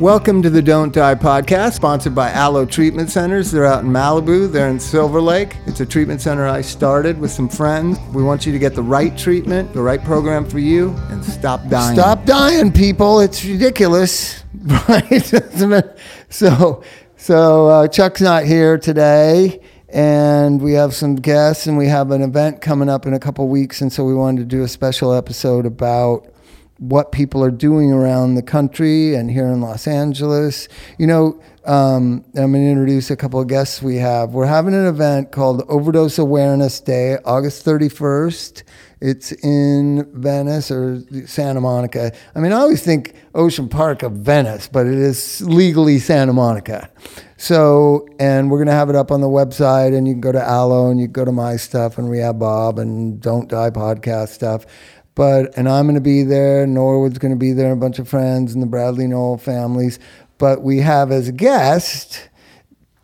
Welcome to the Don't Die podcast, sponsored by Alo Treatment Centers. They're out in Malibu, they're in Silver Lake. It's a treatment center I started with some friends. We want you to get the right treatment, the right program for you, and stop dying. Stop dying, people. It's ridiculous, right? so, so uh, Chuck's not here today, and we have some guests, and we have an event coming up in a couple weeks, and so we wanted to do a special episode about what people are doing around the country and here in Los Angeles. You know, um, I'm going to introduce a couple of guests we have. We're having an event called Overdose Awareness Day, August 31st. It's in Venice or Santa Monica. I mean, I always think Ocean Park of Venice, but it is legally Santa Monica. So, and we're going to have it up on the website, and you can go to Alo and you can go to my stuff and Rehab Bob and Don't Die podcast stuff. But and I'm going to be there. Norwood's going to be there. A bunch of friends and the Bradley Nowell families. But we have as a guest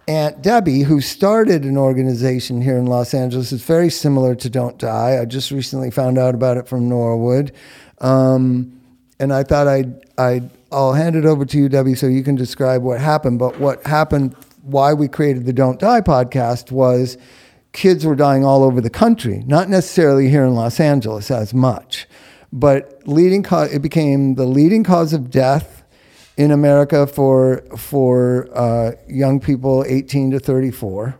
Aunt Debbie, who started an organization here in Los Angeles. It's very similar to Don't Die. I just recently found out about it from Norwood. Um, and I thought I'd, I'd, I'll hand it over to you, Debbie, so you can describe what happened. But what happened, why we created the Don't Die podcast was kids were dying all over the country, not necessarily here in Los Angeles as much, but leading cause, it became the leading cause of death in America for for uh, young people 18 to 34,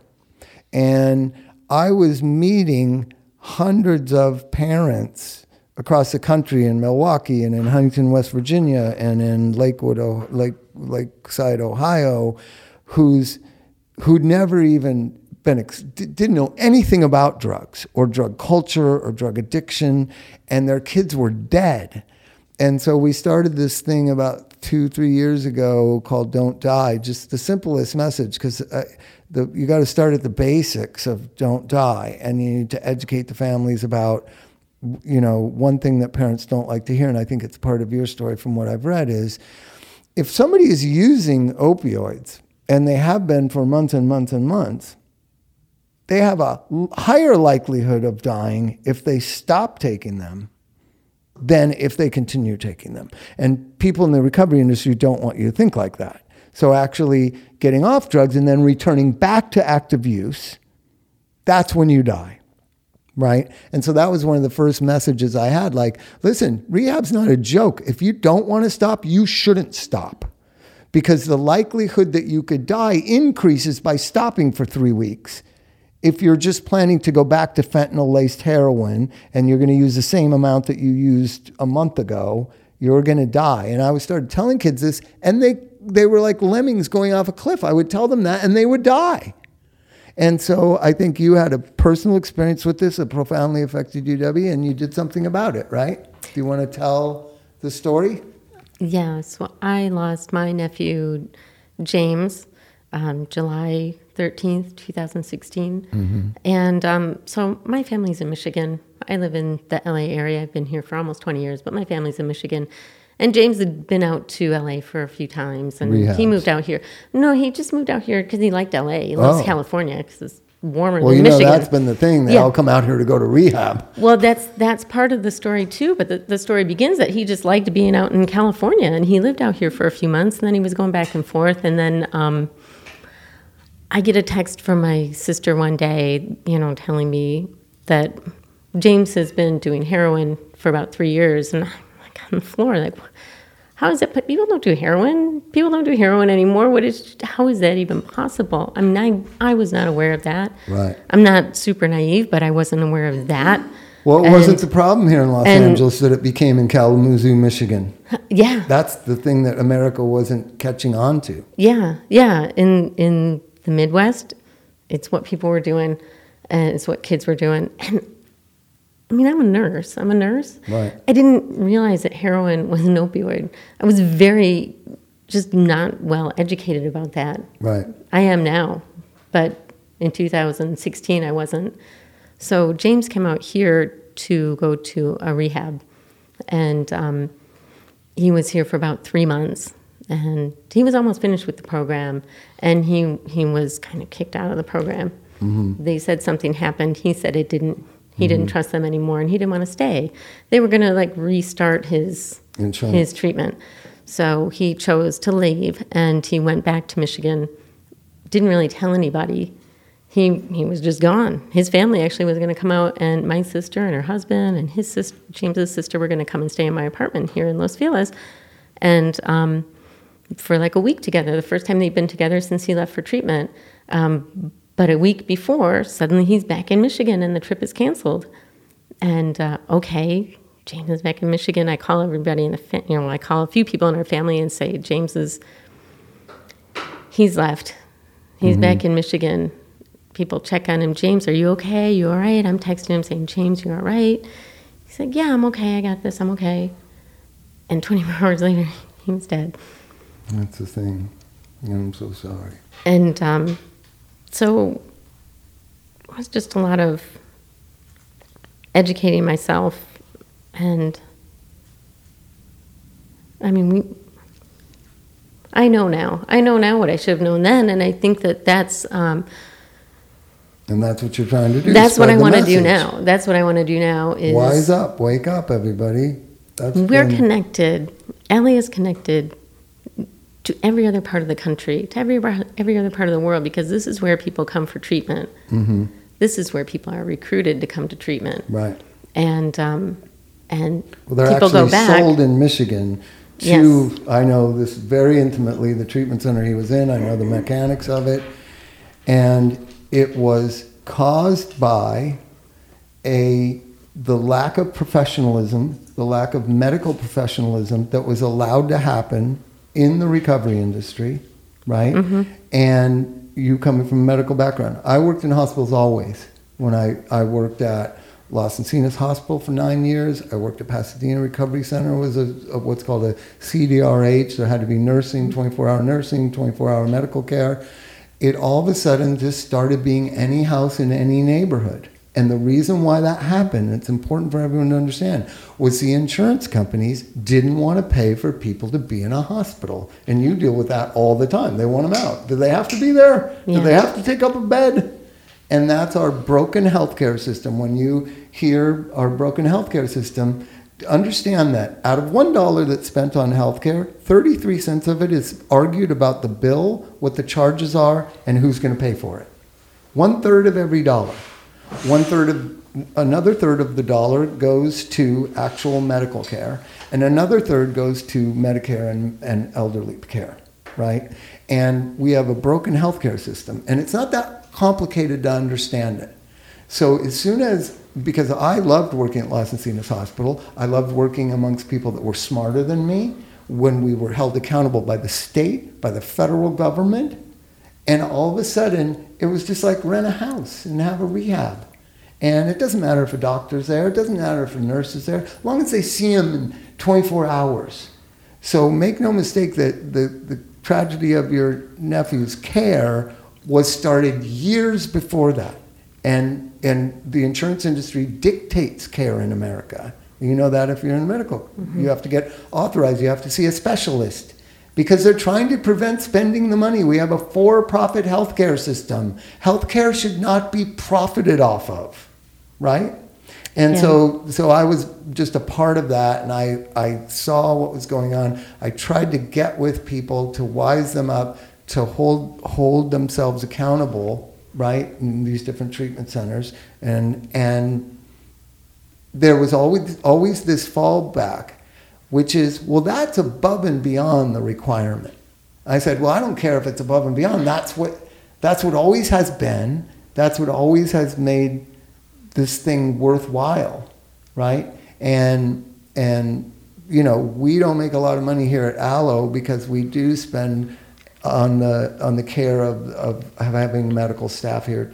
and I was meeting hundreds of parents across the country in Milwaukee and in Huntington, West Virginia, and in Lakewood, Lake Lakeside, Ohio, who's who'd never even been ex- didn't know anything about drugs or drug culture or drug addiction, and their kids were dead. And so we started this thing about two, three years ago called "Don't Die." Just the simplest message, because uh, you got to start at the basics of "Don't Die," and you need to educate the families about. You know, one thing that parents don't like to hear, and I think it's part of your story from what I've read, is if somebody is using opioids and they have been for months and months and months, they have a higher likelihood of dying if they stop taking them than if they continue taking them. And people in the recovery industry don't want you to think like that. So actually getting off drugs and then returning back to active use, that's when you die. Right? And so that was one of the first messages I had like, listen, rehab's not a joke. If you don't want to stop, you shouldn't stop. Because the likelihood that you could die increases by stopping for three weeks if you're just planning to go back to fentanyl laced heroin and you're going to use the same amount that you used a month ago, you're going to die. And I started telling kids this, and they, they were like lemmings going off a cliff. I would tell them that, and they would die. And so I think you had a personal experience with this that profoundly affected you, Debbie, and you did something about it, right? Do you want to tell the story? Yes. Well, I lost my nephew, James, um, July 13th, 2016. Mm-hmm. And um, so my family's in Michigan. I live in the LA area. I've been here for almost 20 years, but my family's in Michigan. And James had been out to LA for a few times and Rehabs. he moved out here. No, he just moved out here because he liked LA. He loves oh. California because it's warmer well, you know, that's been the thing. They yeah. all come out here to go to rehab. Well, that's that's part of the story too. But the, the story begins that he just liked being out in California, and he lived out here for a few months, and then he was going back and forth, and then um, I get a text from my sister one day, you know, telling me that James has been doing heroin for about three years, and I'm like on the floor, like, how is it? But people don't do heroin. People don't do heroin anymore. What is? How is that even possible? I mean, I I was not aware of that. Right. I'm not super naive, but I wasn't aware of that. Well, it wasn't the problem here in Los and, Angeles that it became in Kalamazoo, Michigan. Yeah. That's the thing that America wasn't catching on to. Yeah, yeah. In in the Midwest, it's what people were doing, and it's what kids were doing. And I mean, I'm a nurse. I'm a nurse. Right. I didn't realize that heroin was an opioid. I was very just not well educated about that. Right. I am now, but in 2016 I wasn't. So James came out here to go to a rehab, and um, he was here for about three months and he was almost finished with the program, and he he was kind of kicked out of the program. Mm-hmm. They said something happened. He said it didn't. He mm-hmm. didn't trust them anymore, and he didn't want to stay. They were going to like restart his his treatment. So he chose to leave and he went back to Michigan. Didn't really tell anybody. He, he was just gone. His family actually was going to come out, and my sister and her husband and his sister, James's sister, were going to come and stay in my apartment here in Los Feliz. And um, for like a week together, the first time they'd been together since he left for treatment. Um, but a week before, suddenly he's back in Michigan and the trip is canceled. And uh, okay, James is back in Michigan. I call everybody in the, fa- you know, I call a few people in our family and say, James is, he's left. He's mm-hmm. back in Michigan. People check on him. James, are you okay? You all right? I'm texting him saying, James, you all right? He said, yeah, I'm okay. I got this. I'm okay. And 24 hours later, he was dead. That's the thing. And I'm so sorry. And um, so it was just a lot of educating myself and I mean we I know now. I know now what I should have known then, and I think that that's. Um, and that's what you're trying to do. That's what I want to do now. That's what I want to do now. Is wise up, wake up, everybody. That's we're been... connected. LA is connected to every other part of the country, to every every other part of the world, because this is where people come for treatment. Mm-hmm. This is where people are recruited to come to treatment. Right. And um, and well, they're people actually go back. sold in Michigan. To yes. I know this very intimately. The treatment center he was in, I know the mechanics of it, and it was caused by a the lack of professionalism, the lack of medical professionalism that was allowed to happen in the recovery industry, right? Mm-hmm. And you coming from a medical background. I worked in hospitals always. When I, I worked at Las Encinas Hospital for nine years, I worked at Pasadena Recovery Center. It was a, a what's called a CDRH. There had to be nursing, 24-hour nursing, 24-hour medical care. It all of a sudden just started being any house in any neighborhood. And the reason why that happened, it's important for everyone to understand, was the insurance companies didn't want to pay for people to be in a hospital. And you deal with that all the time. They want them out. Do they have to be there? Yeah. Do they have to take up a bed? And that's our broken healthcare system. When you hear our broken healthcare system, understand that out of $1 that's spent on healthcare, 33 cents of it is argued about the bill, what the charges are, and who's going to pay for it. One third of every dollar. One third of another third of the dollar goes to actual medical care, and another third goes to Medicare and, and elderly care, right? And we have a broken healthcare system, and it's not that complicated to understand it. So as soon as because I loved working at Las Encinas Hospital, I loved working amongst people that were smarter than me when we were held accountable by the state, by the federal government, and all of a sudden, it was just like rent a house and have a rehab. And it doesn't matter if a doctor's there, it doesn't matter if a nurse is there, as long as they see him in 24 hours. So make no mistake that the, the tragedy of your nephew's care was started years before that. And, and the insurance industry dictates care in America. You know that if you're in medical. Mm-hmm. You have to get authorized, you have to see a specialist because they're trying to prevent spending the money. We have a for profit healthcare system. Healthcare should not be profited off of, right? And yeah. so, so I was just a part of that, and I, I saw what was going on. I tried to get with people to wise them up to hold, hold themselves accountable, right, in these different treatment centers. And, and there was always, always this fallback which is, well, that's above and beyond the requirement. I said, well, I don't care if it's above and beyond. That's what, that's what always has been. That's what always has made this thing worthwhile, right? And, and you know, we don't make a lot of money here at Alo because we do spend on the, on the care of, of having medical staff here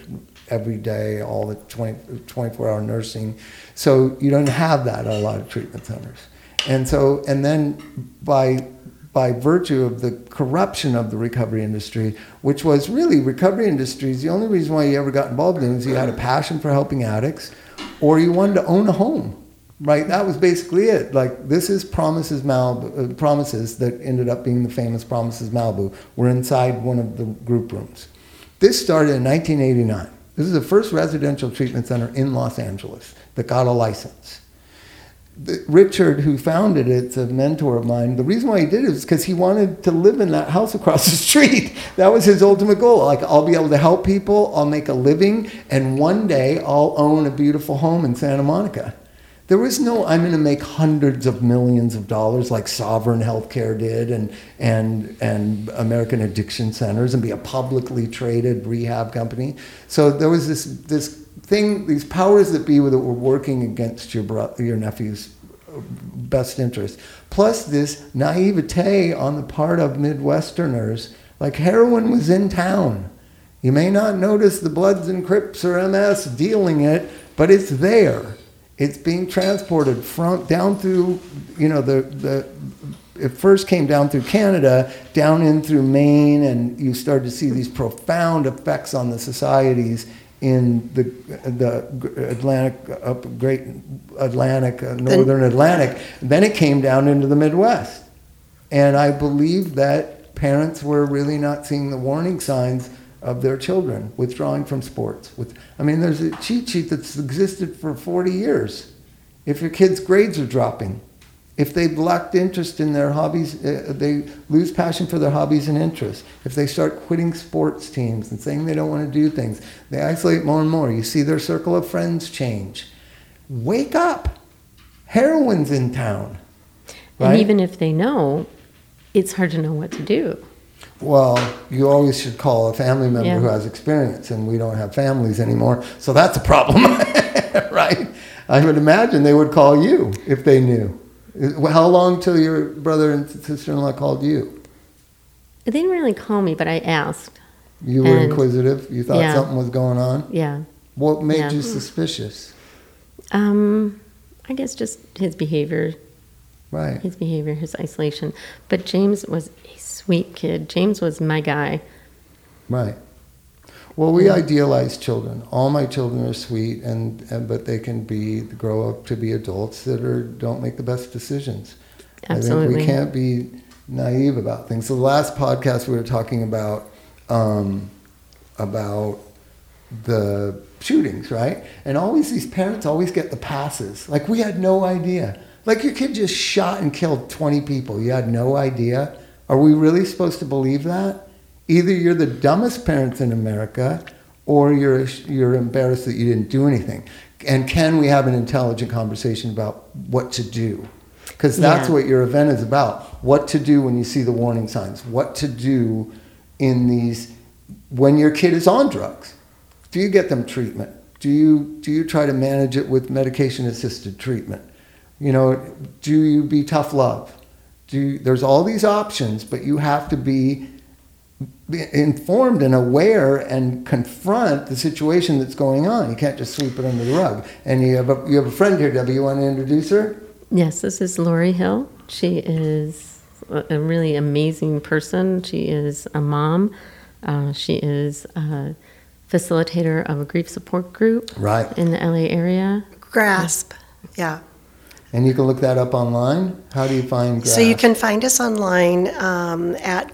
every day, all the 20, 24 hour nursing. So you don't have that at a lot of treatment centers. And so, and then by by virtue of the corruption of the recovery industry, which was really recovery industries, the only reason why you ever got involved in it is you had a passion for helping addicts or you wanted to own a home. Right? That was basically it. Like this is Promises Malibu, uh, Promises that ended up being the famous Promises Malibu. We're inside one of the group rooms. This started in 1989. This is the first residential treatment center in Los Angeles that got a license Richard, who founded it, it's a mentor of mine. The reason why he did it is because he wanted to live in that house across the street. That was his ultimate goal. Like, I'll be able to help people, I'll make a living, and one day I'll own a beautiful home in Santa Monica. There was no, I'm going to make hundreds of millions of dollars like Sovereign Healthcare did and, and, and American Addiction Centers and be a publicly traded rehab company. So there was this, this thing, these powers that be that were working against your, bro- your nephew's best interest. Plus this naivete on the part of Midwesterners, like heroin was in town. You may not notice the Bloods and Crips or MS dealing it, but it's there it's being transported down through, you know, the, the it first came down through Canada, down in through Maine, and you started to see these profound effects on the societies in the the Atlantic, up Great Atlantic, uh, Northern Atlantic. Then it came down into the Midwest, and I believe that parents were really not seeing the warning signs of their children withdrawing from sports. With, I mean, there's a cheat sheet that's existed for 40 years. If your kid's grades are dropping, if they've lacked interest in their hobbies, uh, they lose passion for their hobbies and interests. If they start quitting sports teams and saying they don't want to do things, they isolate more and more. You see their circle of friends change. Wake up! Heroin's in town. Right? And even if they know, it's hard to know what to do. Well, you always should call a family member yeah. who has experience, and we don't have families anymore, so that's a problem, right? I would imagine they would call you if they knew. How long till your brother and sister-in-law called you? They didn't really call me, but I asked. You were inquisitive. You thought yeah. something was going on. Yeah. What made yeah. you suspicious? Um, I guess just his behavior. Right. His behavior, his isolation. But James was a sweet kid. James was my guy. Right. Well, we idealize children. All my children are sweet, and, and but they can be grow up to be adults that are don't make the best decisions. Absolutely. I think we can't be naive about things. So the last podcast we were talking about um, about the shootings, right? And always these parents always get the passes. Like we had no idea. Like your kid just shot and killed 20 people. You had no idea. Are we really supposed to believe that? Either you're the dumbest parents in America or you're, you're embarrassed that you didn't do anything. And can we have an intelligent conversation about what to do? Because that's yeah. what your event is about. What to do when you see the warning signs. What to do in these, when your kid is on drugs. Do you get them treatment? Do you, do you try to manage it with medication assisted treatment? You know, do you be tough love? do, there's all these options, but you have to be informed and aware and confront the situation that's going on. You can't just sweep it under the rug. And you have a, you have a friend here, Debbie. You want to introduce her? Yes, this is Lori Hill. She is a really amazing person. She is a mom. Uh, she is a facilitator of a grief support group right. in the LA area. Grasp, yeah. And you can look that up online. How do you find GRASP? So you can find us online um, at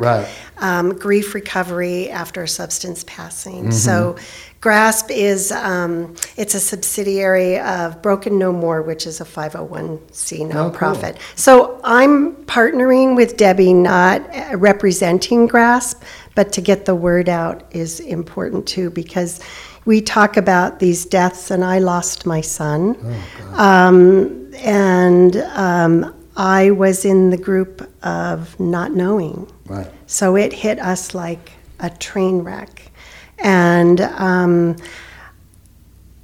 Right. Um, grief recovery after substance passing. Mm-hmm. So GRASP is um, it's a subsidiary of Broken No More, which is a 501c nonprofit. Oh, cool. So I'm partnering with Debbie, not representing GRASP, but to get the word out is important too because we talk about these deaths, and I lost my son. Oh, um, and um, I was in the group of not knowing. Right. So it hit us like a train wreck. And um,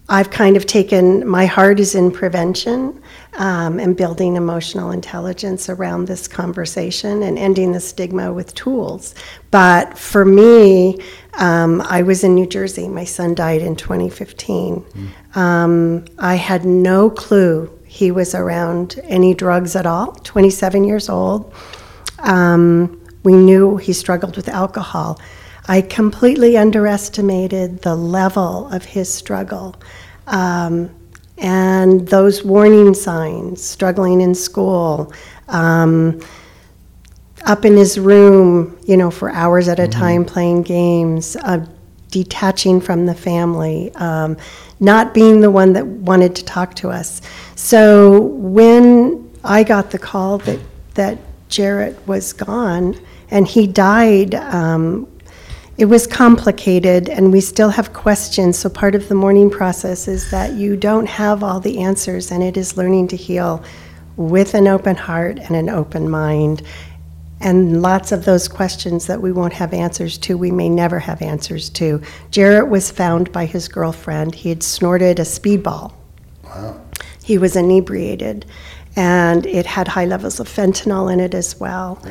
I've kind of taken my heart is in prevention um, and building emotional intelligence around this conversation and ending the stigma with tools. But for me, um, I was in New Jersey. My son died in 2015. Mm. Um, I had no clue he was around any drugs at all. 27 years old. Um, we knew he struggled with alcohol. I completely underestimated the level of his struggle. Um, and those warning signs, struggling in school, um, up in his room, you know, for hours at a mm-hmm. time playing games, uh, detaching from the family, um, not being the one that wanted to talk to us. So when I got the call that, that Jarrett was gone and he died, um, it was complicated and we still have questions. So part of the mourning process is that you don't have all the answers and it is learning to heal with an open heart and an open mind. And lots of those questions that we won't have answers to, we may never have answers to. Jarrett was found by his girlfriend. He had snorted a speedball. Wow. He was inebriated, and it had high levels of fentanyl in it as well.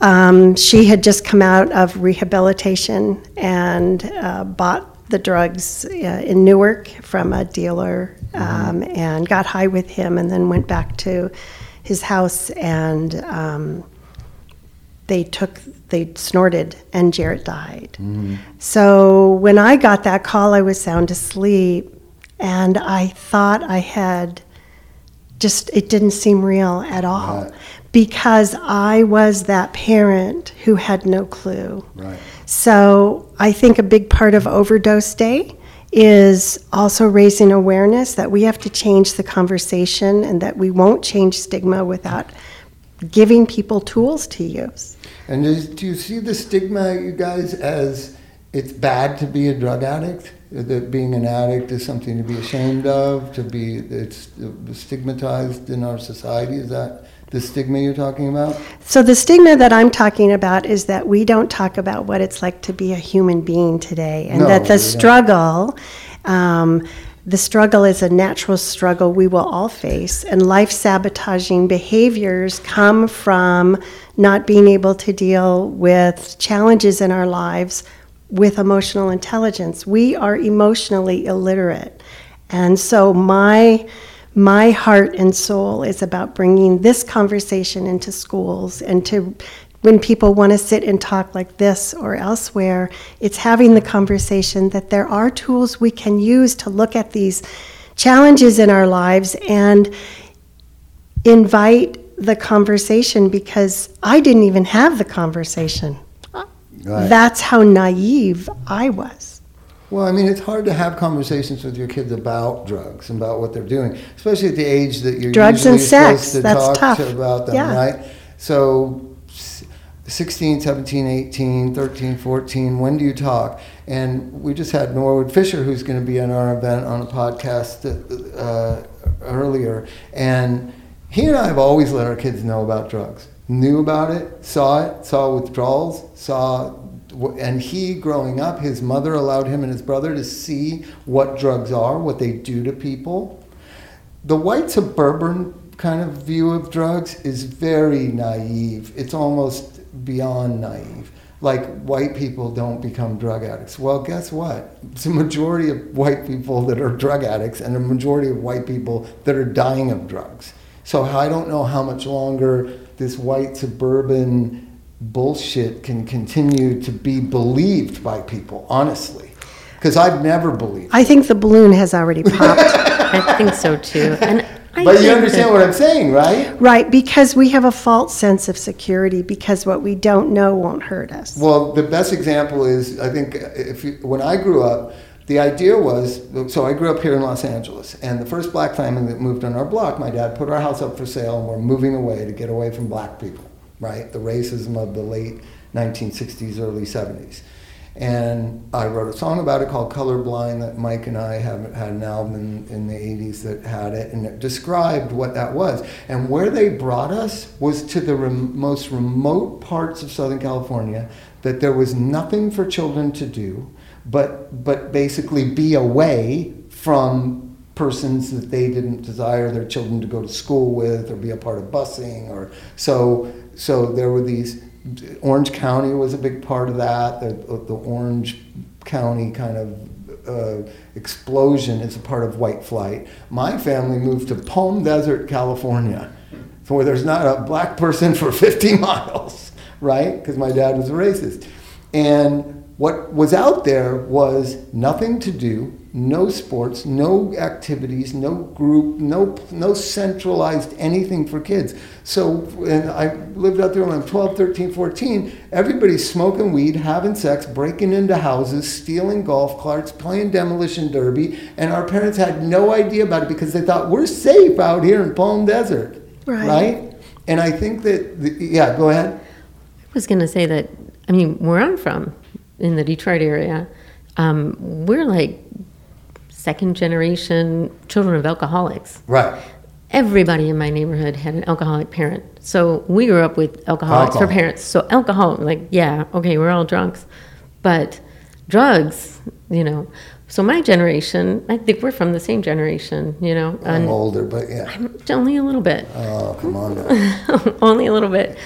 Um, she had just come out of rehabilitation and uh, bought the drugs uh, in Newark from a dealer um, and got high with him, and then went back to his house and. Um, they took they snorted and Jarrett died. Mm-hmm. So when I got that call I was sound asleep and I thought I had just it didn't seem real at all Right. because I was that parent who had no clue. Right. So I think a big part of overdose day is also raising awareness that we have to change the conversation and that we won't change stigma without giving people tools to use. And does, do you see the stigma, you guys, as it's bad to be a drug addict? That being an addict is something to be ashamed of, to be it's stigmatized in our society? Is that the stigma you're talking about? So the stigma that I'm talking about is that we don't talk about what it's like to be a human being today, and No, that the struggle, um, the struggle is a natural struggle we will all face, and life sabotaging behaviors come from not being able to deal with challenges in our lives with emotional intelligence. We are emotionally illiterate. And so my my heart and soul is about bringing this conversation into schools and to when people want to sit and talk like this or elsewhere, it's having the conversation that there are tools we can use to look at these challenges in our lives and invite the conversation because I didn't even have the conversation. Right. That's how naive I was. Well, I mean, it's hard to have conversations with your kids about drugs and about what they're doing, especially at the age that you're Drugs and sex, that's talk tough. to about them, Yeah. right? So, 16, 17, 18, 13, 14, when do you talk? And we just had Norwood Fisher, who's going to be in our event on a podcast uh, earlier, and he and I have always let our kids know about drugs. Knew about it, saw it, saw withdrawals, saw and he growing up his mother allowed him and his brother to see what drugs are what they do to people the white suburban kind of view of drugs is very naive it's almost beyond naive like white people don't become drug addicts well guess what it's a majority of white people that are drug addicts and a majority of white people that are dying of drugs so i don't know how much longer this white suburban bullshit can continue to be believed by people, honestly. Because I've never believed. I think the balloon has already popped. I think so too. And I But you understand that- what I'm saying, right? right, because we have a false sense of security because what we don't know won't hurt us. Well, the best example is I think if you, when I grew up, the idea was so I grew up here in Los Angeles, and the first black family that moved on our block, my dad put our house up for sale, and we're moving away to get away from black people, right? The racism of the late 1960s, early 70s. And I wrote a song about it called Colorblind that Mike and I have had an album in, in the 80s that had it, and it described what that was. And where they brought us was to the rem- most remote parts of Southern California that there was nothing for children to do but, but basically be away from persons that they didn't desire their children to go to school with or be a part of busing or so so there were these Orange County was a big part of that. The, the Orange County kind of uh, explosion is a part of white flight. My family moved to Palm Desert California where there's not a black person for 50 miles right? Because my dad was a racist. And What was out there was nothing to do, no sports, no activities, no group, no no centralized anything for kids. So and I lived out there when I'm 12, 13, 14. Everybody's smoking weed, having sex, breaking into houses, stealing golf carts, playing demolition derby, and our parents had no idea about it because they thought we're safe out here in Palm Desert, Right. right? And I think that the, yeah, go ahead. I was going to say that, I mean, where I'm from, in the Detroit area, um, we're like second generation children of alcoholics. Right. Everybody in my neighborhood had an alcoholic parent. So we grew up with alcoholics for parents. So alcohol, like, yeah, okay, we're all drunks. But drugs, you know. So my generation, I think we're from the same generation, you know. I'm older, but yeah. only a little bit. Oh, come on now. only a little bit.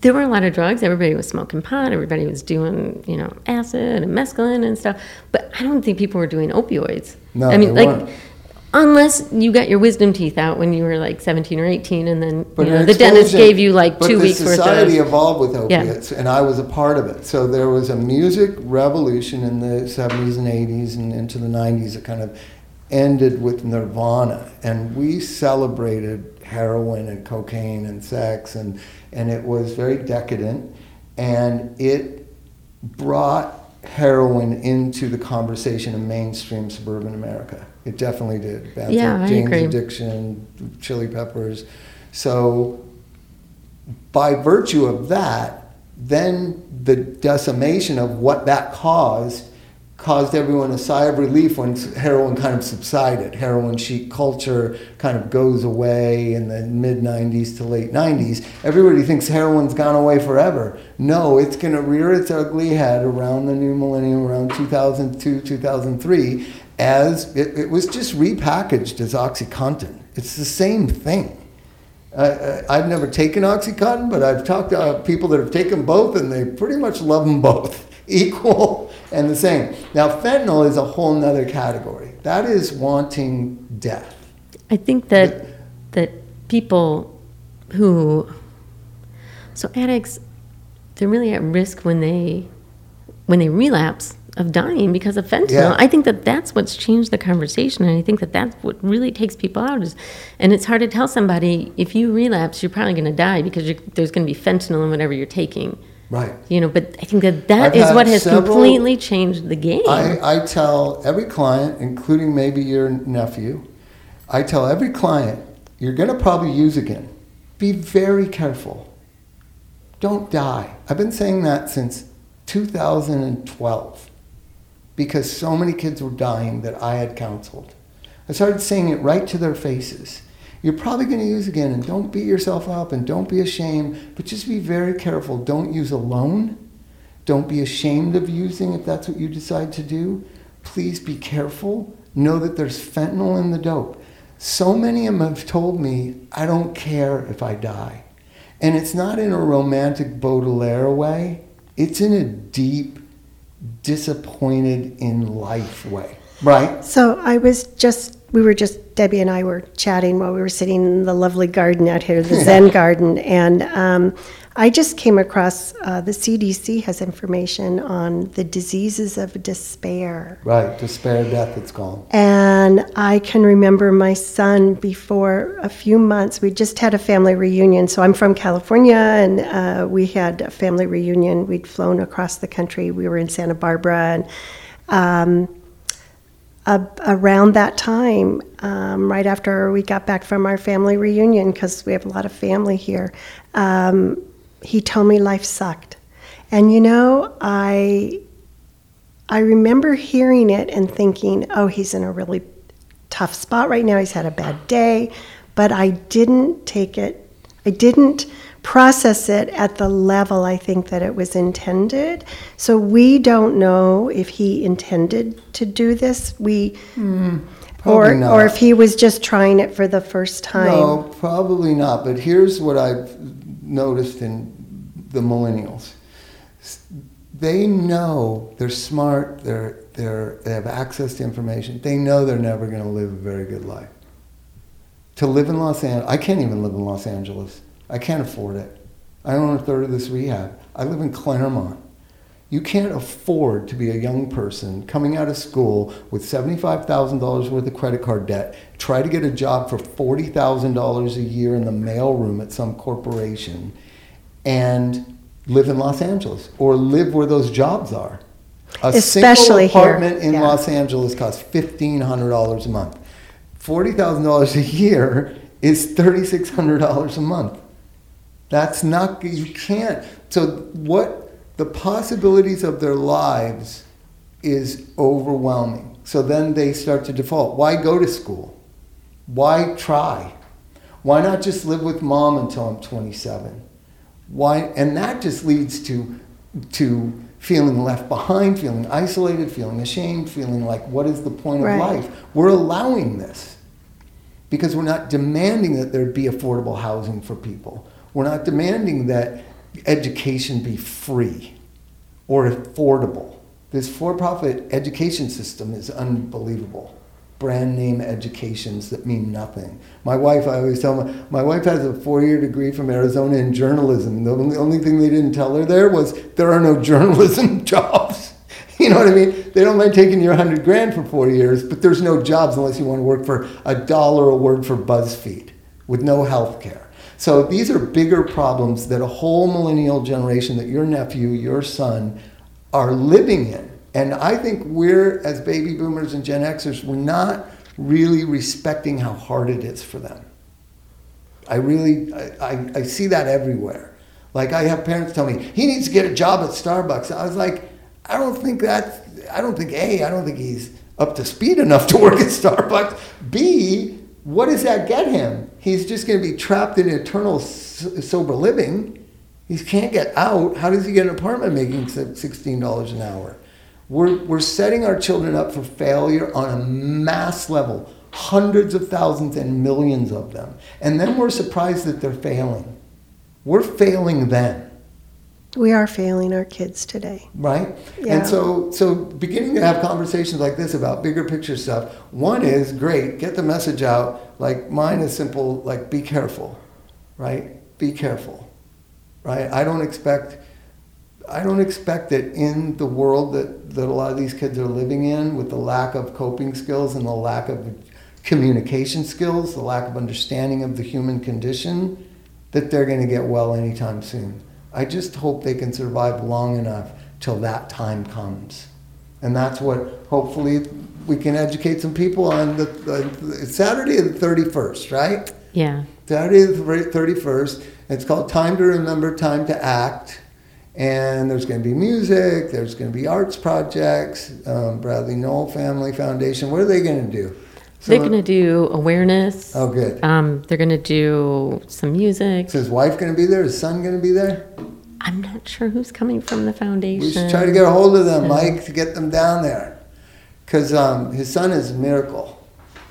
There were a lot of drugs. Everybody was smoking pot. Everybody was doing, you know, acid and mescaline and stuff. But I don't think people were doing opioids. No, I mean, like, weren't. unless you got your wisdom teeth out when you were like 17 or 18, and then But you know, the dentist gave you like two the weeks worth society evolved with Yeah. opiates, and I was a part of it. So there was a music revolution in the 70s and 80s and into the 90s that kind of ended with Nirvana, and we celebrated heroin and cocaine and sex, and and it was very decadent, and it brought heroin into the conversation of mainstream suburban America. It definitely did. Bands Yeah, Jane's agree. Addiction, Chili Peppers. So by virtue of that, then the decimation of what that caused caused everyone a sigh of relief when heroin kind of subsided. Heroin chic culture kind of goes away in the mid 90s to late 90s. Everybody thinks heroin's gone away forever. No, it's going to rear its ugly head around the new millennium, around 2002, 2003, as it, it was just repackaged as OxyContin. It's the same thing. I, I've never taken OxyContin, but I've talked to uh, people that have taken both, and they pretty much love them both equal and the same. Now, fentanyl is a whole nother category. That is wanting death. I think that that people who so addicts they're really at risk when they when they relapse of dying because of fentanyl. Yeah. I think that that's what's changed the conversation, and I think that that's what really takes people out. Is, and it's hard to tell somebody if you relapse, you're probably going to die because you're, there's going to be fentanyl in whatever you're taking. Right. You know, but I think that that I've is what has several- completely changed the game. I, I tell every client, including maybe your nephew, I tell every client, you're going to probably use again. Be very careful. Don't die. I've been saying that since 2012 because so many kids were dying that I had counseled. I started saying it right to their faces. You're probably going to use again, and don't beat yourself up and don't be ashamed, but just be very careful. Don't use alone. Don't be ashamed of using if that's what you decide to do. Please be careful. Know that there's fentanyl in the dope. So many of them have told me, I don't care if I die. And it's not in a romantic Baudelaire way, it's in a deep, disappointed in life way. Right? So I was just, we were just, Debbie and I were chatting while we were sitting in the lovely garden out here, the Zen garden. And um, I just came across uh, the CDC has information on the diseases of despair. Right. Despair, death, it's gone. And I can remember my son before a few months, we just had a family reunion. So I'm from California, and uh, we had a family reunion. We'd flown across the country. We were in Santa Barbara. And um, a- around that time, um, right after we got back from our family reunion, because we have a lot of family here, um, he told me life sucked. And you know, I I remember hearing it and thinking, oh, he's in a really tough spot right now. He's had a bad day. But I didn't take it, I didn't process it at the level I think that it was intended. So we don't know if he intended to do this. We. Hmm. or, not. or if he was just trying it for the first time. No, probably not. But here's what I've noticed in the millennials. They know they're smart. They're they're they have access to information. They know they're never going to live a very good life. To live in Los Angeles, I can't even live in Los Angeles. I can't afford it. I own a third of this rehab. I live in Claremont. You can't afford to be a young person coming out of school with $75,000 worth of credit card debt, try to get a job for $40,000 a year in the mailroom at some corporation, and live in Los Angeles or live where those jobs are. A Especially single here, apartment in yeah. Los Angeles costs $1,500 a month. $40,000 a year is $3,600 a month. That's not, you can't. So, what the possibilities of their lives is overwhelming. So then they start to default. Why go to school? Why try? Why not just live with mom until I'm 27? Why? And that just leads to, to feeling left behind, feeling isolated, feeling ashamed, feeling like, what is the point Right. of life? We're allowing this because we're not demanding that there be affordable housing for people. We're not demanding that education be free or affordable. This for profit education system is unbelievable. Brand name educations that mean nothing. My wife, I always tell my, my wife has a four year degree from Arizona in journalism. The only, only thing they didn't tell her there was there are no journalism jobs. You know what I mean? They don't mind taking your hundred grand for four years, but there's no jobs unless you want to work for a dollar a word for BuzzFeed with no health care. So these are bigger problems that a whole millennial generation, that your nephew, your son, are living in. And I think we're, as baby boomers and Gen Xers, we're not really respecting how hard it is for them. I really, I, I, I see that everywhere. Like I have parents tell me, he needs to get a job at Starbucks. I was like, I don't think that, I don't think, A, I don't think he's up to speed enough to work at Starbucks. B, what does that get him? He's just going to be trapped in eternal sober living. He can't get out. How does he get an apartment making $16 an hour? We're, we're setting our children up for failure on a mass level, hundreds of thousands and millions of them. And then we're surprised that they're failing. We're failing them We are failing our kids today. right? Yeah. And so, so beginning to have conversations like this about bigger picture stuff. One is great, get the message out. Like mine is simple, like be careful, right? Be careful, right? I don't expect, I don't expect that in the world that, that a lot of these kids are living in, with the lack of coping skills and the lack of communication skills, the lack of understanding of the human condition, that they're going to get well anytime soon. I just hope they can survive long enough till that time comes. And that's what hopefully we can educate some people on the, the Saturday the 31st, right? Yeah. Saturday the 31st. It's called Time to Remember, Time to Act. And there's going to be music, there's going to be arts projects, um, Bradley Nowell Family Foundation. What are they going to do? They're going to do awareness. Oh, good. Um, they're going to do some music. Is his wife going to be there? His son going to be there? I'm not sure who's coming from the foundation. We should try to get a hold of them, Mike, to get them down there. Because um, his son is a miracle.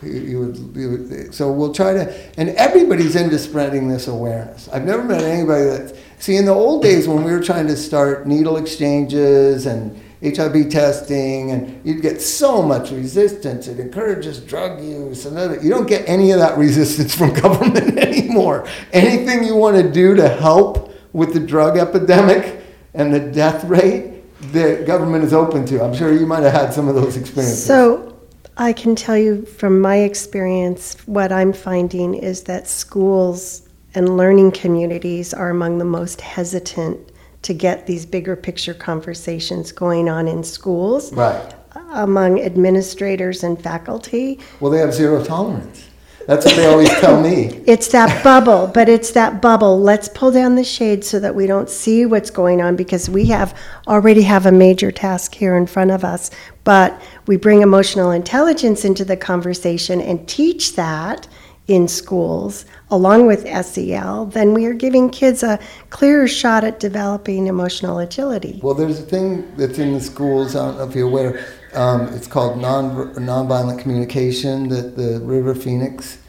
He, he would, he would, so we'll try to, and everybody's into spreading this awareness. I've never met anybody that, see, in the old days when we were trying to start needle exchanges and HIV testing, and you'd get so much resistance. It encourages drug use, and other, you don't get any of that resistance from government anymore. Anything you want to do to help with the drug epidemic and the death rate, the government is open to. I'm sure you might have had some of those experiences. So I can tell you from my experience, what I'm finding is that schools and learning communities are among the most hesitant to get these bigger picture conversations going on in schools right. among administrators and faculty. Well, they have zero tolerance. That's what they always tell me. It's that bubble, but it's that bubble. Let's pull down the shade so that we don't see what's going on because we have already have a major task here in front of us. But we bring emotional intelligence into the conversation and teach that in schools along with SEL, then we are giving kids a clearer shot at developing emotional agility. Well, there's a thing that's in the schools. I don't know if you're aware. Um, it's called non nonviolent communication. That the River Phoenix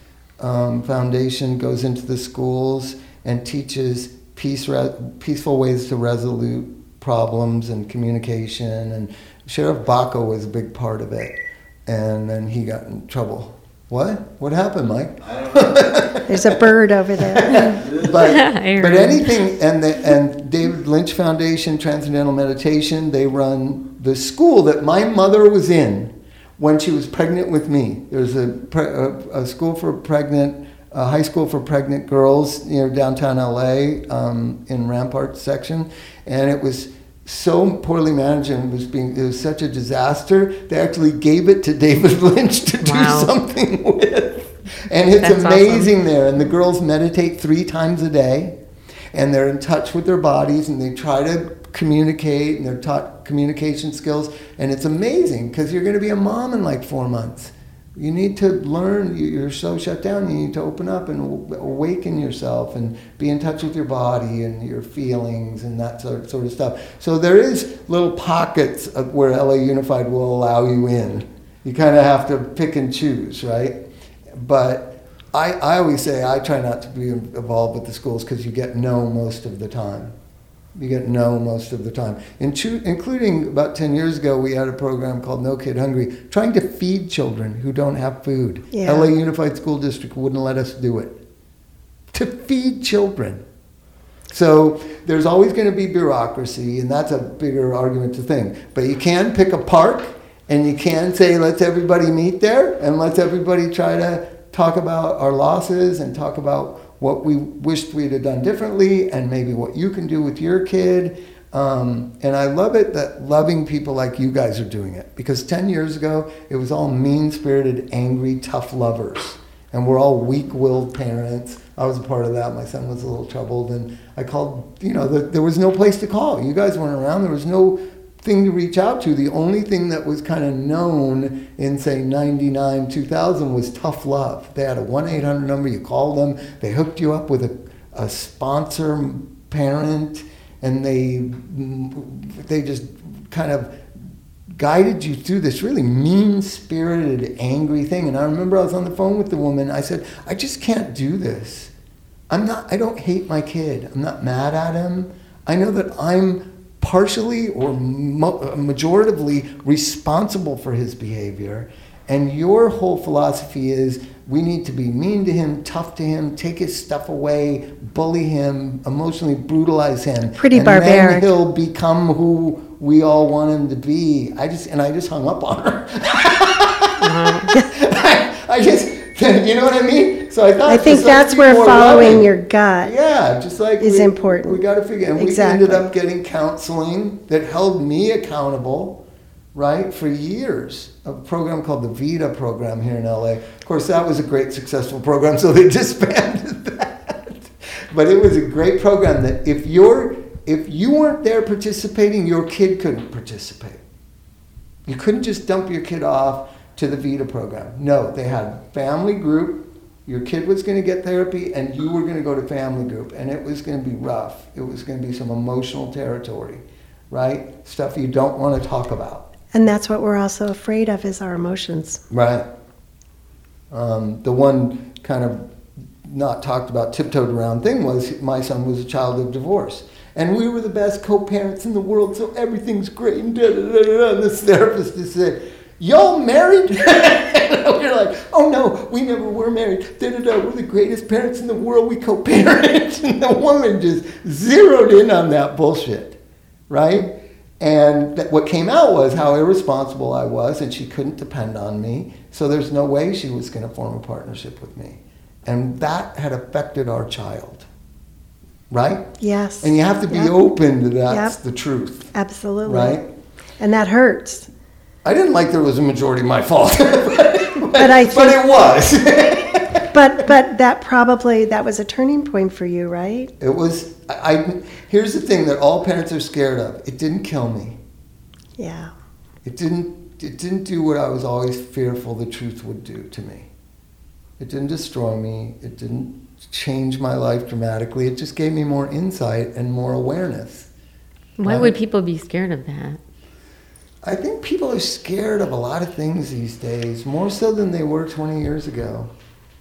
um, Foundation goes into the schools and teaches peace, re- peaceful ways to resolute problems and communication. And Sheriff Baca was a big part of it, and then he got in trouble What? What happened, Mike? There's a bird over there. but, but anything and the, and David Lynch Foundation Transcendental Meditation they run the school that my mother was in when she was pregnant with me. There's a pre, a, a school for pregnant a high school for pregnant girls near downtown LA um, in Rampart section, and it was so poorly managed and it was being it was such a disaster. They actually gave it to David Lynch to do Wow. something with. And it's That's awesome. amazing there. And the girls meditate three times a day, and they're in touch with their bodies, and they try to communicate, and they're taught communication skills. And it's amazing because you're going to be a mom in like four months. You need to learn. you- You're so shut down. You need to open up and awaken yourself and be in touch with your body and your feelings and that sort, sort of stuff. So there is little pockets of where LA Unified will allow you in. You kind of have to pick and choose, right? But I, I always say I try not to be involved with the schools because you get no most of the time. You get no most of the time. In chu- including about 10 years ago, we had a program called No Kid Hungry, trying to feed children who don't have food. Yeah. LA Unified School District wouldn't let us do it. To feed children. So there's always going to be bureaucracy, and that's a bigger argument to think. But you can pick a park, and you can say, let's everybody meet there, and let's everybody try to talk about our losses and talk about what we wished we'd have done differently, and maybe what you can do with your kid. Um, and I love it that loving people like you guys are doing it because 10 years ago, it was all mean spirited, angry, tough lovers and we're all weak-willed parents. I was a part of that. My son was a little troubled, and I called. You know, the, there was no place to call. You guys weren't around. There was no thing to reach out to. The only thing that was kind of known in say '99, 2000 was tough love. They had a one eight hundred number. You called them. They hooked you up with a, a sponsor parent, and they mm, they just kind of guided you through this really mean spirited, angry thing. And I remember I was on the phone with the woman. I said, I just can't do this. I'm not, I don't hate my kid. I'm not mad at him. I know that I'm partially or mo- majoritively responsible for his behavior. And your whole philosophy is we need to be mean to him, tough to him, take his stuff away, bully him, emotionally brutalize him. Pretty and Then he'll become who we all want him to be. I just and I just hung up on her. Uh-huh. I just, you know what I mean? So I thought I think just let's that's be where more following loving. your gut. Yeah, just like is we, important. We got to figure, and Exactly. we ended up getting counseling that held me accountable, right, for years. A program called the Vita program here in LA. Of course, that was a great successful program, so they disbanded that. But it was a great program that if you're if you weren't there participating, your kid couldn't participate. You couldn't just dump your kid off to the Vita program. No, they had family group. Your kid was going to get therapy, and you were going to go to family group, and it was going to be rough. It was going to be some emotional territory, right? Stuff you don't want to talk about, And that's what we're also afraid of is our emotions. right? Um, the one kind of not talked about, tiptoed around thing was my son was a child of divorce. And we were the best co-parents in the world, so everything's great. And, da, da, da, da, and this therapist just said, "Y'all married?" we're like, "Oh no, we never were married. Da, da, da. We're the greatest parents in the world. We co-parent." and the woman just zeroed in on that bullshit, right? And that what came out was how irresponsible I was, and she couldn't depend on me. So there's no way she was going to form a partnership with me, and that had affected our child, right? Yes. And you have to be Yep. open to that's Yep. the truth, Absolutely. right? And that hurts. I didn't like there was a majority my fault, but, But I but it was. But but that probably that was a turning point for you, right? it was. I, I here's the thing that all parents are scared of. It didn't kill me. Yeah. It didn't. It didn't do what I was always fearful the truth would do to me. It didn't destroy me. It didn't change my life dramatically. It just gave me more insight and more awareness. Why Right. would people be scared of that? I think people are scared of a lot of things these days, more so than they were 20 years ago.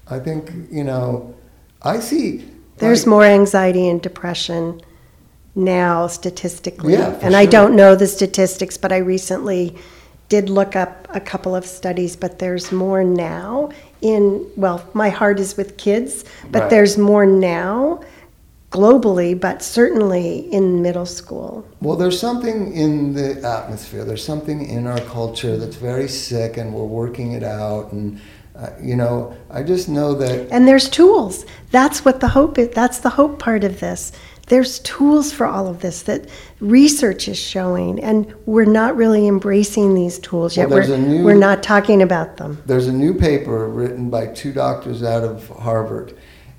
I think, you know, I see. There's like- more anxiety and depression now statistically. Yeah, and I don't know the statistics, but I recently did look up a couple of studies, but there's more now in, well, my heart is with kids, but Right. there's more now globally, but certainly in middle school. Well, there's something in the atmosphere. There's something in our culture that's very sick, and we're working it out. And uh, you know, I just know that And there's tools. That's what the hope is. That's the hope part of this. There's tools for all of this that research is showing, and we're not really embracing these tools yet. Well, we're, new- we're not talking about them. there's a new paper written by two doctors out of Harvard,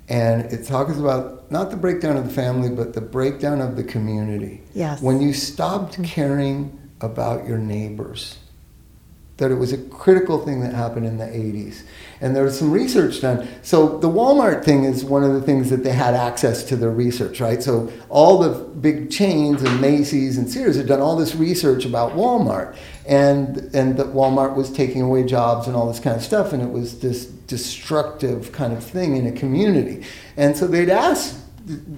and it talks about not the breakdown of the family, but the breakdown of the community. Yes. When you stopped mm-hmm. caring about your neighbors, that it was a critical thing that happened in the 80s. And there was some research done. So the Walmart thing is one of the things that they had access to their research, right? So all the big chains and Macy's and Sears had done all this research about Walmart. And and that Walmart was taking away jobs and all this kind of stuff and it was this destructive kind of thing in a community. And so they'd ask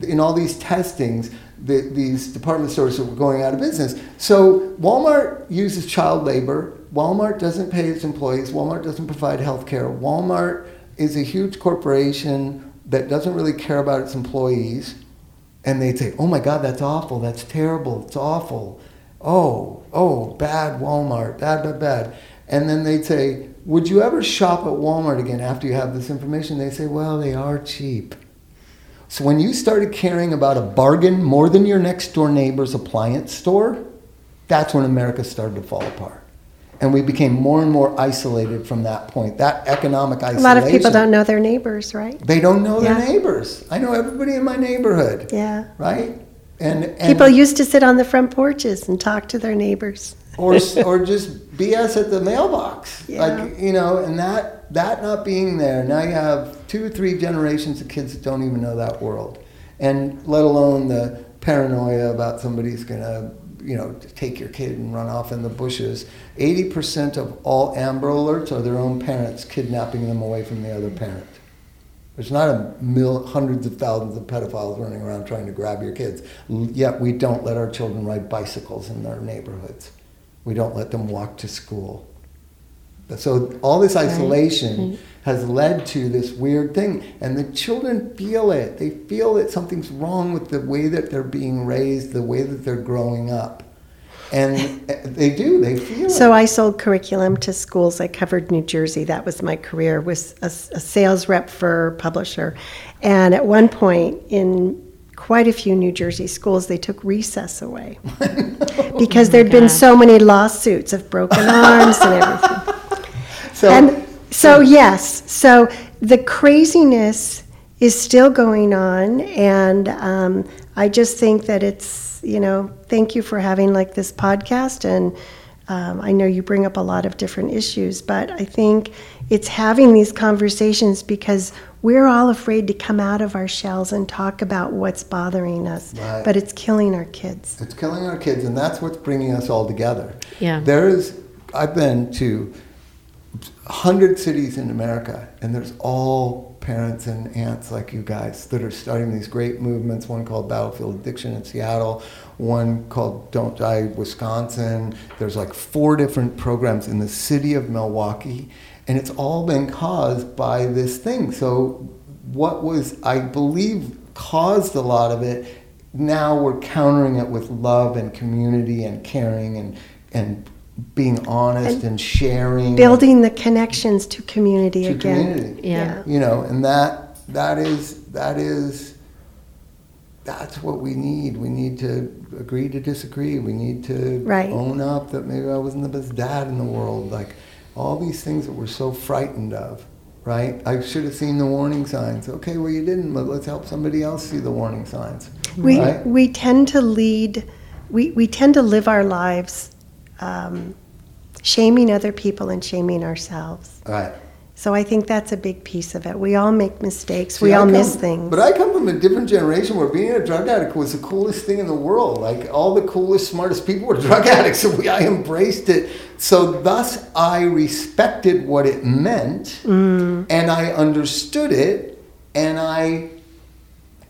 in all these testings, the, these department stores that were going out of business. So Walmart uses child labor. Walmart doesn't pay its employees. Walmart doesn't provide health care. Walmart is a huge corporation that doesn't really care about its employees. And they'd say, oh my God, that's awful. That's terrible. It's awful. Oh, oh, bad Walmart. Bad, bad, bad. And then they'd say, would you ever shop at Walmart again after you have this information? They say, well, they are cheap. So when you started caring about a bargain more than your next door neighbor's appliance store, that's when America started to fall apart. And we became more and more isolated from that point. That economic isolation. A lot of people don't know their neighbors, right? They don't know their neighbors. I know everybody in my neighborhood. Yeah. Right? And, and People used to sit on the front porches and talk to their neighbors. or or just BS at the mailbox. Yeah. Like you know, and that that not being there. Now you have two or three generations of kids that don't even know that world, and let alone the paranoia about somebody's gonna you know take your kid and run off in the bushes. Eighty percent of all Amber Alerts are their own parents kidnapping them away from the other parent. There's not a mil, hundreds of thousands of pedophiles running around trying to grab your kids. Yet we don't let our children ride bicycles in their neighborhoods. We don't let them walk to school. So all this isolation right. has led to this weird thing, and the children feel it. They feel that something's wrong with the way that they're being raised, the way that they're growing up, and uh, they do. They feel So it. I sold curriculum to schools. I covered New Jersey. That was my career. Was a, a sales rep for publisher, and at one point in quite a few New Jersey schools, they took recess away because there'd been so many lawsuits of broken arms and everything. So and so yes, so the craziness is still going on, and um, I just think that it's you know thank you for having like this podcast, and um, I know you bring up a lot of different issues, but I think it's having these conversations because we're all afraid to come out of our shells and talk about what's bothering us, Right. but it's killing our kids. It's killing our kids, and that's what's bringing us all together. Yeah. There is, I've been to 100 cities in America, and there's all parents and aunts like you guys that are starting these great movements. One called Battlefield Addiction in Seattle, one called Don't Die Wisconsin. There's like four different programs in the city of Milwaukee, and it's all been caused by this thing. So, what was, I believe, caused a lot of it now we're countering it with love and community and caring and and being honest and, sharing Building the connections to community to again. community Yeah. you know and that that is that is that's what we need we need to agree to disagree we need to Right. own up that maybe i wasn't the best dad in the world like all these things that we're so frightened of right i should have seen the warning signs okay well you didn't but let's help somebody else see the warning signs We, right? we tend to lead, we, we tend to live our lives um, shaming other people and shaming ourselves. right So I think that's a big piece of it. We all make mistakes, we See, I all come- miss things. But I come from a different generation where being a drug addict was the coolest thing in the world. Like all the coolest, smartest people were drug addicts, so we, I embraced it. So thus, I respected what it meant, Mm. and I understood it, and I,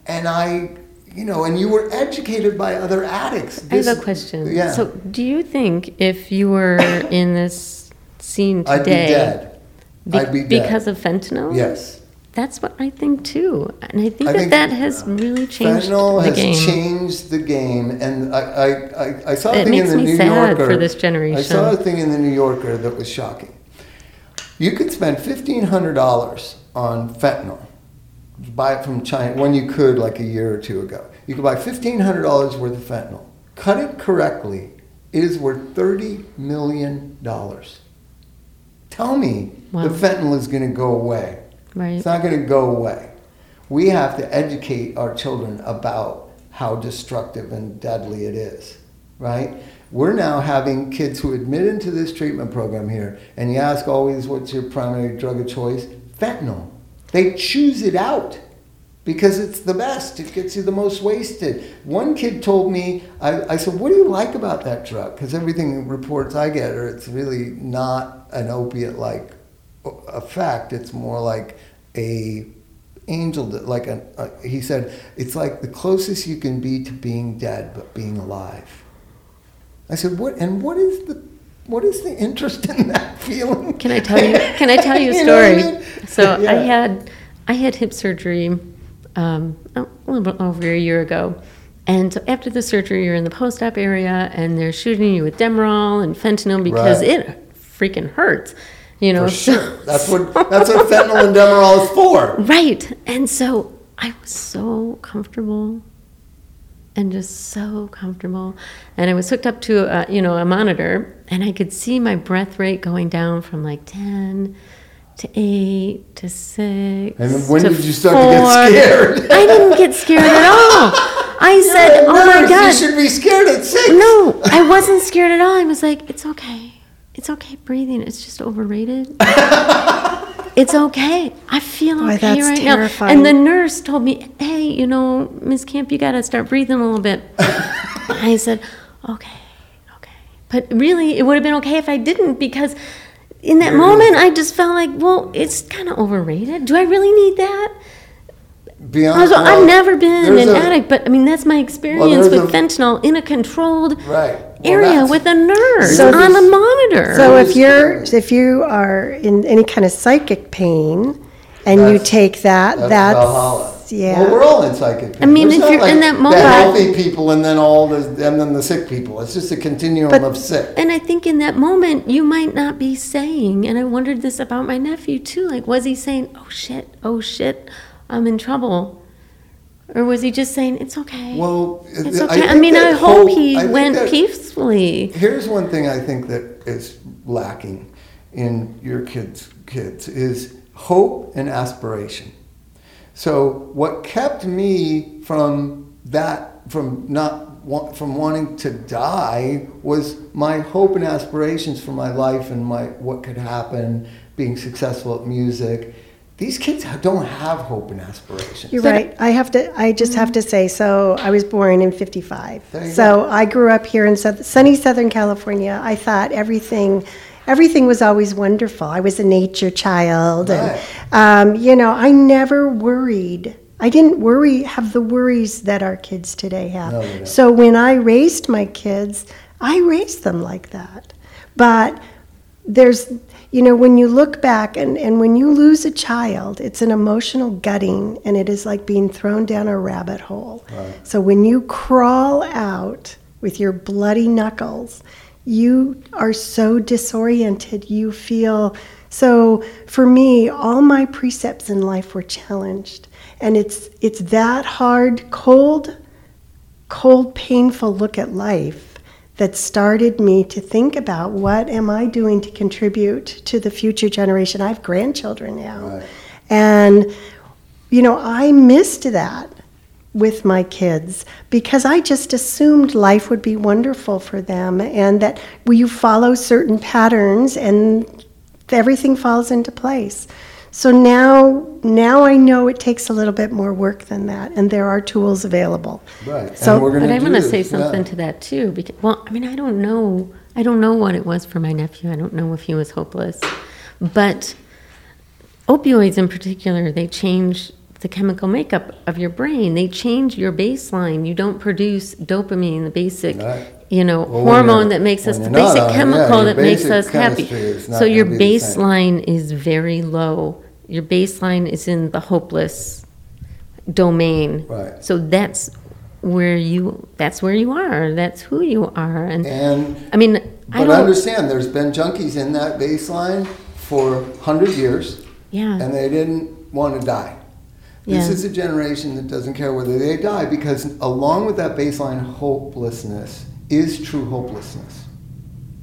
and I, you know, and you were educated by other addicts. I have a question. Yeah, So, do you think if you were in this scene today, I'd be dead. Be- I'd be dead. because of fentanyl. Yes. That's what I think too, and I think I that think that has really changed the game. Fentanyl the has game. changed the game, and I, I, I, I saw a thing in the New sad Yorker for this generation. I saw a thing in the New Yorker that was shocking. You could spend fifteen hundred dollars on fentanyl, buy it from China when you could like a year or two ago. You could buy fifteen hundred dollars worth of fentanyl. Cut it correctly, it is worth thirty million dollars. Tell me Wow. the fentanyl is going to go away. Right. It's not going to go away. We have to educate our children about how destructive and deadly it is, right? We're now having kids who admit into this treatment program here, and you ask always, what's your primary drug of choice? Fentanyl. They choose it out because it's the best. It gets you the most wasted. One kid told me, I, I said, What do you like about that drug? Because everything reports I get are it's really not an opiate like effect. It's more like a angel, like a, a, uh, he said, it's like the closest you can be to being dead but being alive. I said, What? And what is the what is the interest in that feeling? Can I tell you? Can I tell you a You know I story? mean? So I had I had hip surgery um, a little bit over a year ago, and so after the surgery, you're in the post-op area, and they're shooting you with Demerol and fentanyl because Right. it freaking hurts. You know, For sure. That's what that's what fentanyl and Demerol is for. Right. And so I was so comfortable and just so comfortable. And I was hooked up to a, you know, a monitor and I could see my breath rate going down from like 10 to 8 to 6. And when to did you start to get four. scared? I didn't get scared at all. I said, "Oh my Nurse, god." You should be scared at six. No, I wasn't scared at all. I was like, it's okay. It's okay breathing. It's just overrated. it's okay. I feel Boy, okay that's right now. terrifying. And the nurse told me, hey, you know, Miss Camp, you got to start breathing a little bit. I said, okay, okay. But really, it would have been okay if I didn't because in that moment, I just felt like, well, it's kind of overrated. Do I really need that? Beyond, Also, well, I've never been an a- addict, but I mean, that's my experience there's with a- fentanyl in a controlled Right. Well, area that's- with a nurse So on a monitor. So if you're if you are in any kind of psychic pain and you take that, That's, that's, yeah. Well, we're all in psychic. I mean, It's if you're in that The moment- healthy people and then all the and then the sick people. It's just a continuum But- of sick. and I think in that moment, you might not be saying, and I wondered this about my nephew too. Like, was he saying, "Oh shit, oh shit, I'm in trouble," or was he just saying, "It's okay"? Well, it's okay. I, think mean, I hope hope- he I went that- peacefully. Here's one thing I think that is lacking in your kids' kids is hope and aspiration. So what kept me from that, from not from wanting to die, was my hope and aspirations for my life and my what could happen, being successful at music. These kids don't have hope and aspirations. You're right. I have to. I just have to say. So I was born in '55. There you So I grew up here in south, sunny Southern California. I thought everything, everything was always wonderful. I was a nature child, and um, you know, I never worried. I didn't worry, have the worries that our kids today have. No, so when I raised my kids, I raised them like that. But there's you know when you look back and, and when you lose a child it's an emotional gutting and it is like being thrown down a rabbit hole. So when you crawl out with your bloody knuckles you are so disoriented. You feel so for me all my precepts in life were challenged. And it's it's that hard cold cold, painful look at life that started me to think about what am I doing to contribute to the future generation. I have grandchildren now. Right. And, you know, I missed that with my kids because I just assumed life would be wonderful for them and that well, you follow certain patterns and everything falls into place. So now, now I know it takes a little bit more work than that, and there are tools available. Right. So- and we're gonna But I'm going to this, say yeah. something to that too. Because, well, I mean, I don't know. I don't know what it was for my nephew. I don't know if he was hopeless. But opioids in particular, they change the chemical makeup of your brain. They change your baseline. You don't produce dopamine, the basic Right. You know, when hormone that makes us, the basic on uh, yeah, chemical your that makes us happy. chemistry is not So your gonna be the same. baseline is very low. Your baseline is in the hopeless domain. Right. So that's where you, that's where you are. That's who you are. And, And I mean, I but don't, understand, there's been junkies in that baseline for hundred years, yeah. and they didn't want to die. This Yeah. is a generation that doesn't care whether they die because along with that baseline hopelessness is true hopelessness.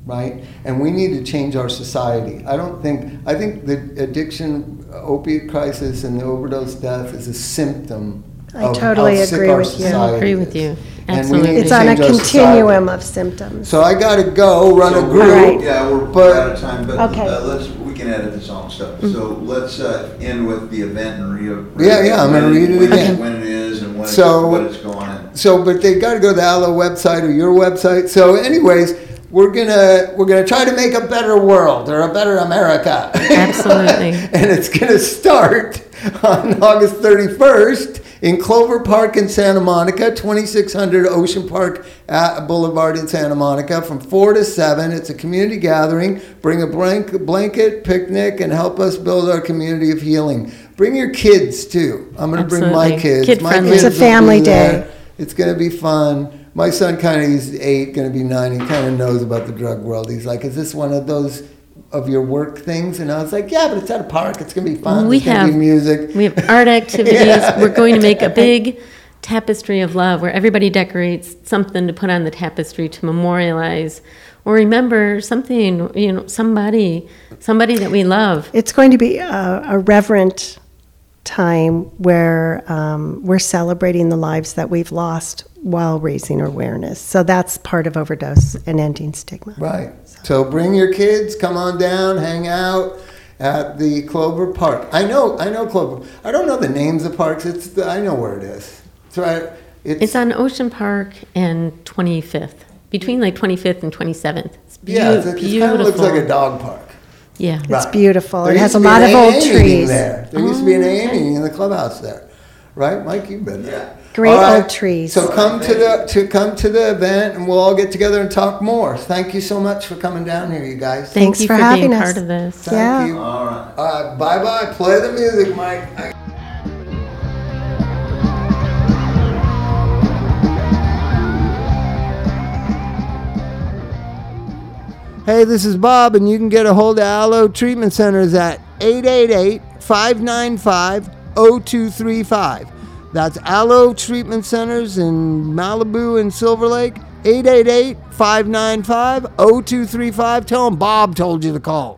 Right? And we need to change our society. I don't think I think the addiction opiate crisis and the overdose death is a symptom I of totally how sick agree our with you. I society agree with you. And we need Absolutely. to It's on a change our society. continuum of symptoms. So I gotta go run a group. Right. Yeah, we're But- out of time, but Okay. uh, let's, we can edit this all and stuff. So let's uh, end with the event and read. Yeah, yeah, I'm gonna when read it when again. When it is and when it's, So- what it's going in. So, but they got to go to the Alo website or your website. So, anyways, we're gonna we're gonna try to make a better world or a better America. Absolutely. and it's gonna start on August 31st in Clover Park in Santa Monica, 2600 Ocean Park uh, Boulevard in Santa Monica, from four to seven. It's a community gathering. Bring a blank, blanket, picnic, and help us build our community of healing. Bring your kids too. I'm gonna bring my kids. Kid my friendly. kids It's a will be family there. Day. It's going to be fun. My son kind of, he's eight, going to be nine. He kind of knows about the drug world. He's like, is this one of those of your work things? And I was like, yeah, but it's at a park. It's going to be fun. We There's gonna have- be music. We have art activities. Yeah. We're going to make a big tapestry of love where everybody decorates something to put on the tapestry to memorialize or remember something, you know, somebody, somebody that we love. It's going to be a, a reverent time where um, we're celebrating the lives that we've lost while raising awareness. So that's part of overdose and ending stigma. Right. So bring your kids. Come on down. Hang out at the Clover Park. I know. I know Clover. I don't know the names of parks. It's. The, I know where it is. It's right. It's, It's on Ocean Park and 25th, between like 25th and 27th. It's beau- yeah. It's, it beautiful. kind of looks like a dog park. Yeah. It's beautiful. There It has a lot of old trees. There, there used to be an Oh, AA meeting in the clubhouse there, right, Mike? You've been there. Great All old trees. So come to the to come to the event, and we'll all get together and talk more. Thank you so much for coming down here, you guys. Thank Thanks you for for, having being us. part of this. Thank Yeah. you. All right. All right, bye bye. Play the music, Mike. I- Hey, this is Bob, and you can get a hold of Alo Treatment Centers at 888 595 0235. That's Alo Treatment Centers in Malibu and Silver Lake, 888 595 0235. Tell them Bob told you to call.